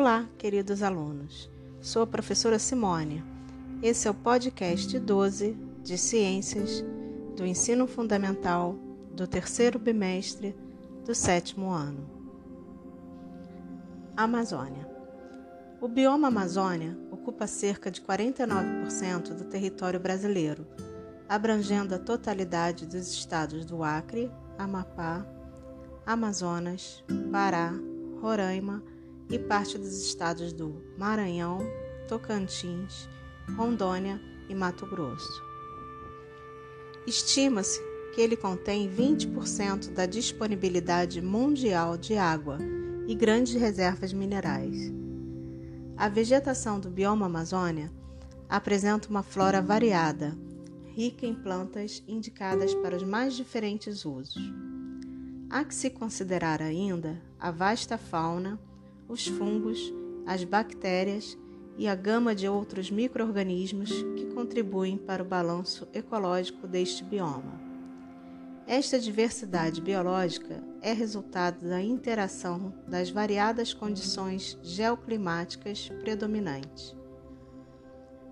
Olá, queridos alunos. Sou a professora Simone. Esse é o podcast 12 de Ciências do Ensino Fundamental do terceiro bimestre do sétimo ano. Amazônia. O bioma Amazônia ocupa cerca de 49% do território brasileiro, abrangendo a totalidade dos estados do Acre, Amapá, Amazonas, Pará, Roraima e parte dos estados do Maranhão, Tocantins, Rondônia e Mato Grosso. Estima-se que ele contém 20% da disponibilidade mundial de água e grandes reservas minerais. A vegetação do bioma Amazônia apresenta uma flora variada, rica em plantas indicadas para os mais diferentes usos. Há que se considerar ainda a vasta fauna, os fungos, as bactérias e a gama de outros microorganismos que contribuem para o balanço ecológico deste bioma. Esta diversidade biológica é resultado da interação das variadas condições geoclimáticas predominantes.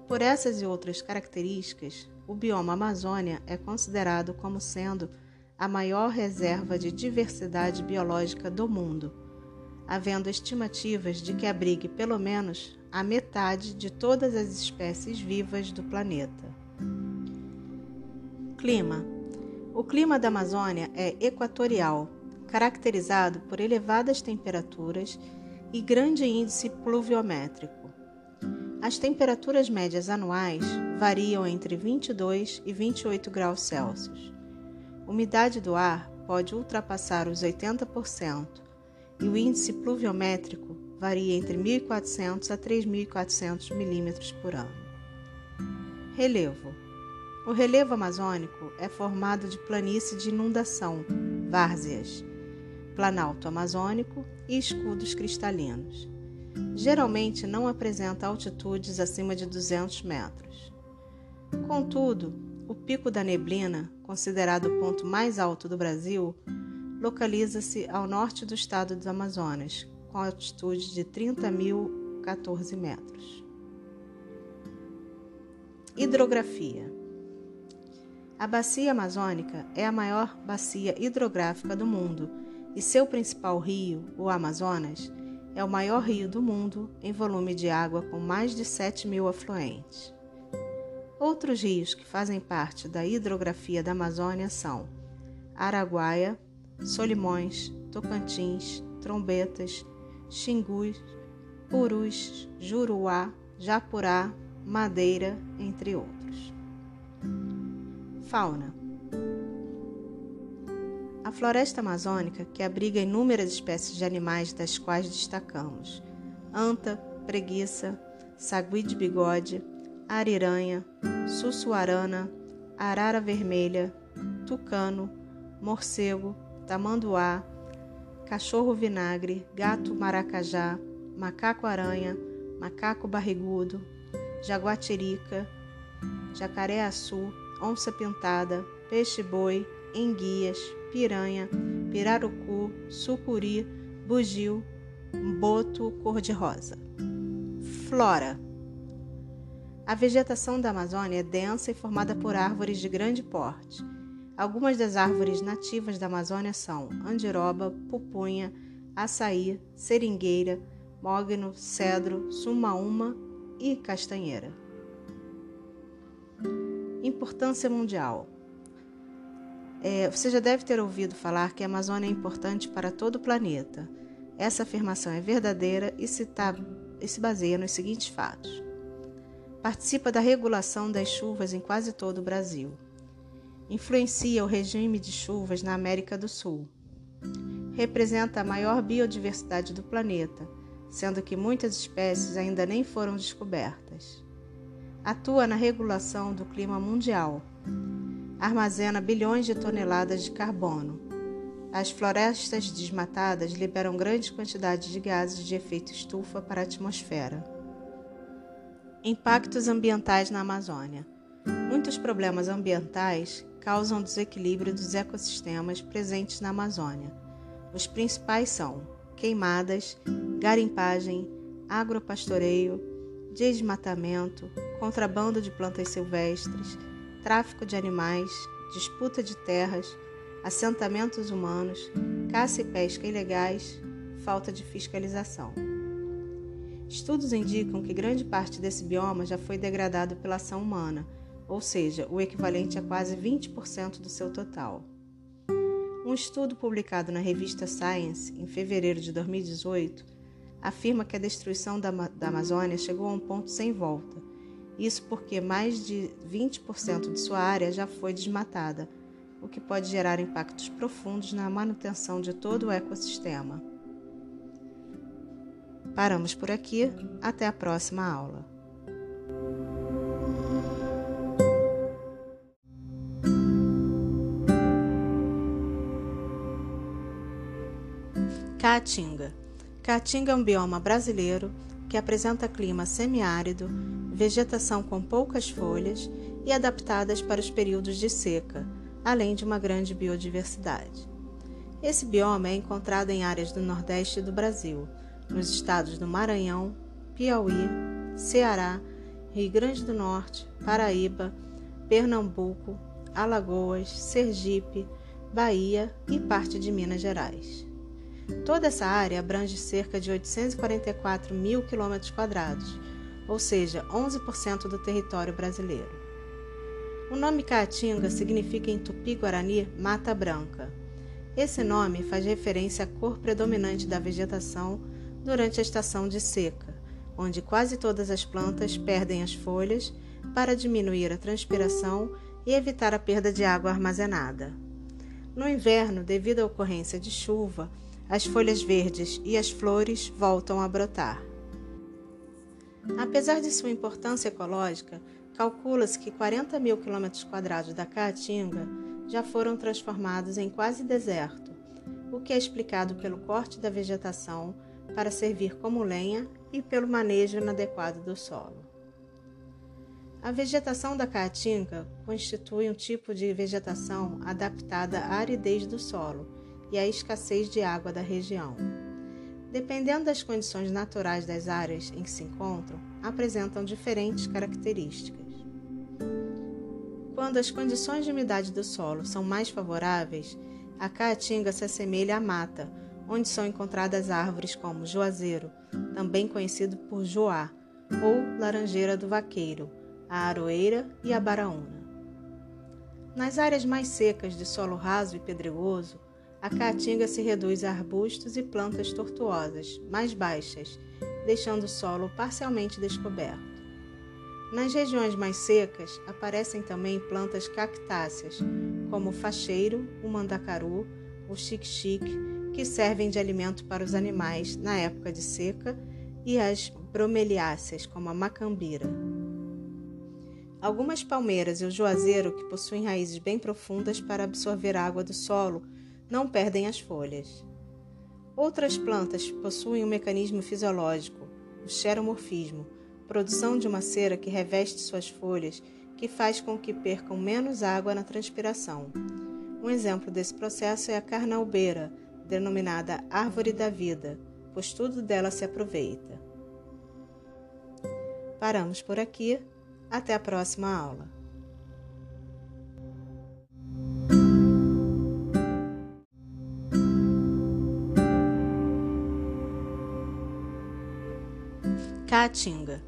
Por essas e outras características, o bioma Amazônia é considerado como sendo a maior reserva de diversidade biológica do mundo, havendo estimativas de que abrigue pelo menos a metade de todas as espécies vivas do planeta. Clima: O clima da Amazônia é equatorial, caracterizado por elevadas temperaturas e grande índice pluviométrico. As temperaturas médias anuais variam entre 22 e 28 graus Celsius umidade do ar pode ultrapassar os 80% e o índice pluviométrico varia entre 1.400 a 3.400 milímetros por ano. Relevo: O relevo amazônico é formado de planície de inundação, várzeas, planalto amazônico e escudos cristalinos. Geralmente não apresenta altitudes acima de 200 metros. Contudo, o Pico da Neblina, considerado o ponto mais alto do Brasil, localiza-se ao norte do estado do Amazonas, com altitude de 30.014 metros. Hidrografia A Bacia Amazônica é a maior bacia hidrográfica do mundo e seu principal rio, o Amazonas, é o maior rio do mundo em volume de água com mais de 7 mil afluentes. Outros rios que fazem parte da hidrografia da Amazônia são Araguaia, Solimões, Tocantins, Trombetas, Xingus, Purus, Juruá, Japurá, Madeira, entre outros. Fauna A floresta amazônica, que abriga inúmeras espécies de animais, das quais destacamos anta, preguiça, sagui de bigode, ariranha, sussuarana, arara vermelha, tucano, morcego, tamanduá, cachorro vinagre, gato maracajá, macaco-aranha, macaco barrigudo, jaguatirica, jacaré-açu, onça-pintada, peixe-boi, enguias, piranha, pirarucu, sucuri, bugio, boto cor-de-rosa. Flora a vegetação da Amazônia é densa e formada por árvores de grande porte. Algumas das árvores nativas da Amazônia são andiroba, pupunha, açaí, seringueira, mogno, cedro, sumaúma e castanheira. Importância mundial. É, você já deve ter ouvido falar que a Amazônia é importante para todo o planeta. Essa afirmação é verdadeira e se, tá, e se baseia nos seguintes fatos. Participa da regulação das chuvas em quase todo o Brasil. Influencia o regime de chuvas na América do Sul. Representa a maior biodiversidade do planeta, sendo que muitas espécies ainda nem foram descobertas. Atua na regulação do clima mundial. Armazena bilhões de toneladas de carbono. As florestas desmatadas liberam grandes quantidades de gases de efeito estufa para a atmosfera. Impactos ambientais na Amazônia. Muitos problemas ambientais causam desequilíbrio dos ecossistemas presentes na Amazônia. Os principais são queimadas, garimpagem, agropastoreio, desmatamento, contrabando de plantas silvestres, tráfico de animais, disputa de terras, assentamentos humanos, caça e pesca ilegais, falta de fiscalização. Estudos indicam que grande parte desse bioma já foi degradado pela ação humana, ou seja, o equivalente a quase 20% do seu total. Um estudo publicado na revista Science em fevereiro de 2018 afirma que a destruição da, da Amazônia chegou a um ponto sem volta. Isso porque mais de 20% de sua área já foi desmatada, o que pode gerar impactos profundos na manutenção de todo o ecossistema. Paramos por aqui, até a próxima aula. Caatinga. Caatinga é um bioma brasileiro que apresenta clima semiárido, vegetação com poucas folhas e adaptadas para os períodos de seca, além de uma grande biodiversidade. Esse bioma é encontrado em áreas do Nordeste do Brasil, nos estados do Maranhão, Piauí, Ceará, Rio Grande do Norte, Paraíba, Pernambuco, Alagoas, Sergipe, Bahia e parte de Minas Gerais. Toda essa área abrange cerca de 844 mil quilômetros quadrados, ou seja, 11% do território brasileiro. O nome Caatinga significa em tupi-guarani mata branca. Esse nome faz referência à cor predominante da vegetação durante a estação de seca, onde quase todas as plantas perdem as folhas para diminuir a transpiração e evitar a perda de água armazenada. No inverno, devido à ocorrência de chuva, as folhas verdes e as flores voltam a brotar. Apesar de sua importância ecológica, calcula-se que 40 mil quilômetros quadrados da Caatinga já foram transformados em quase deserto, o que é explicado pelo corte da vegetação para servir como lenha e pelo manejo inadequado do solo. A vegetação da caatinga constitui um tipo de vegetação adaptada à aridez do solo e à escassez de água da região. Dependendo das condições naturais das áreas em que se encontram, apresentam diferentes características. Quando as condições de umidade do solo são mais favoráveis, a caatinga se assemelha à mata, onde são encontradas árvores como juazeiro, também conhecido por joá, ou laranjeira do vaqueiro, a aroeira e a baraúna. Nas áreas mais secas de solo raso e pedregoso, a caatinga se reduz a arbustos e plantas tortuosas, mais baixas, deixando o solo parcialmente descoberto. Nas regiões mais secas, aparecem também plantas cactáceas, como o facheiro, o mandacaru, o xique-xique que servem de alimento para os animais na época de seca, e as bromeliáceas, como a macambira. Algumas palmeiras e o juazeiro, que possuem raízes bem profundas para absorver água do solo, não perdem as folhas. Outras plantas possuem um mecanismo fisiológico, o xeromorfismo, produção de uma cera que reveste suas folhas, que faz com que percam menos água na transpiração. Um exemplo desse processo é a carnaubeira, denominada Árvore da Vida, pois tudo dela se aproveita. Paramos por aqui. Até a próxima aula. Caatinga.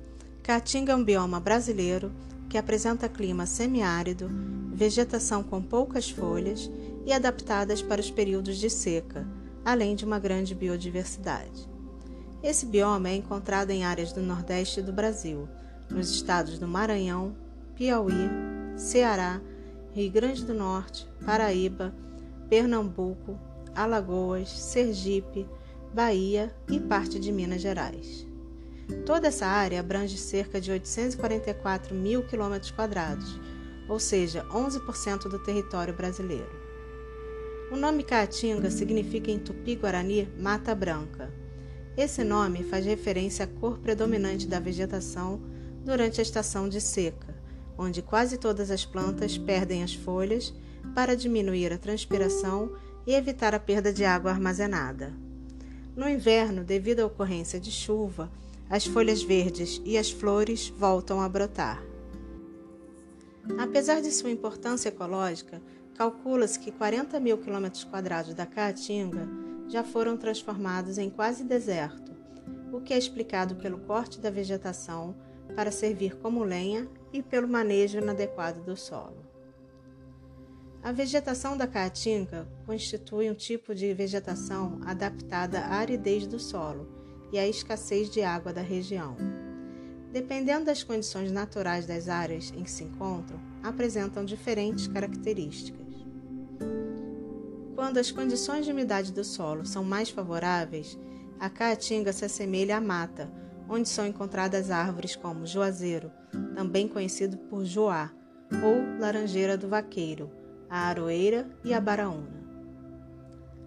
Caatinga é um bioma brasileiro que apresenta clima semiárido, vegetação com poucas folhas e adaptadas para os períodos de seca, além de uma grande biodiversidade. Esse bioma é encontrado em áreas do Nordeste do Brasil, nos estados do Maranhão, Piauí, Ceará, Rio Grande do Norte, Paraíba, Pernambuco, Alagoas, Sergipe, Bahia e parte de Minas Gerais. Toda essa área abrange cerca de 844 mil quilômetros quadrados, ou seja, 11% do território brasileiro. O nome Caatinga significa em tupi-guarani mata branca. Esse nome faz referência à cor predominante da vegetação durante a estação de seca, onde quase todas as plantas perdem as folhas para diminuir a transpiração e evitar a perda de água armazenada. No inverno, devido à ocorrência de chuva, as folhas verdes e as flores voltam a brotar. Apesar de sua importância ecológica, calcula-se que 40 mil quilômetros quadrados da Caatinga já foram transformados em quase deserto, o que é explicado pelo corte da vegetação para servir como lenha e pelo manejo inadequado do solo. A vegetação da caatinga constitui um tipo de vegetação adaptada à aridez do solo e à escassez de água da região. Dependendo das condições naturais das áreas em que se encontram, apresentam diferentes características. Quando as condições de umidade do solo são mais favoráveis, a caatinga se assemelha à mata, onde são encontradas árvores como juazeiro, também conhecido por joá, ou laranjeira do vaqueiro, a aroeira e a baraúna.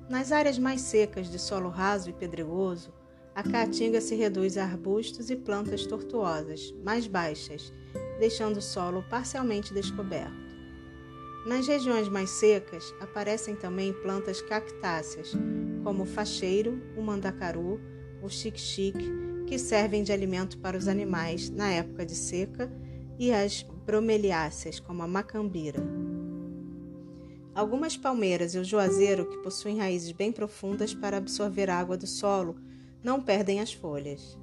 Nas áreas mais secas de solo raso e pedregoso, a caatinga se reduz a arbustos e plantas tortuosas, mais baixas, deixando o solo parcialmente descoberto. Nas regiões mais secas, aparecem também plantas cactáceas, como o facheiro, o mandacaru, o xique-xique, que servem de alimento para os animais na época de seca, e as bromeliáceas, como a macambira. Algumas palmeiras e o juazeiro, que possuem raízes bem profundas para absorver água do solo, não perdem as folhas.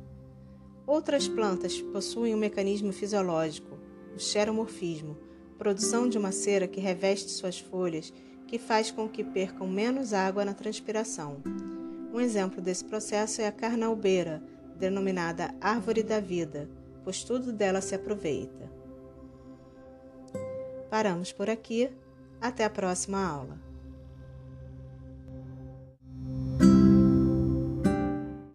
Outras plantas possuem um mecanismo fisiológico, o xeromorfismo, produção de uma cera que reveste suas folhas, que faz com que percam menos água na transpiração. Um exemplo desse processo é a carnaubeira, denominada árvore da vida, pois tudo dela se aproveita. Paramos por aqui até a próxima aula.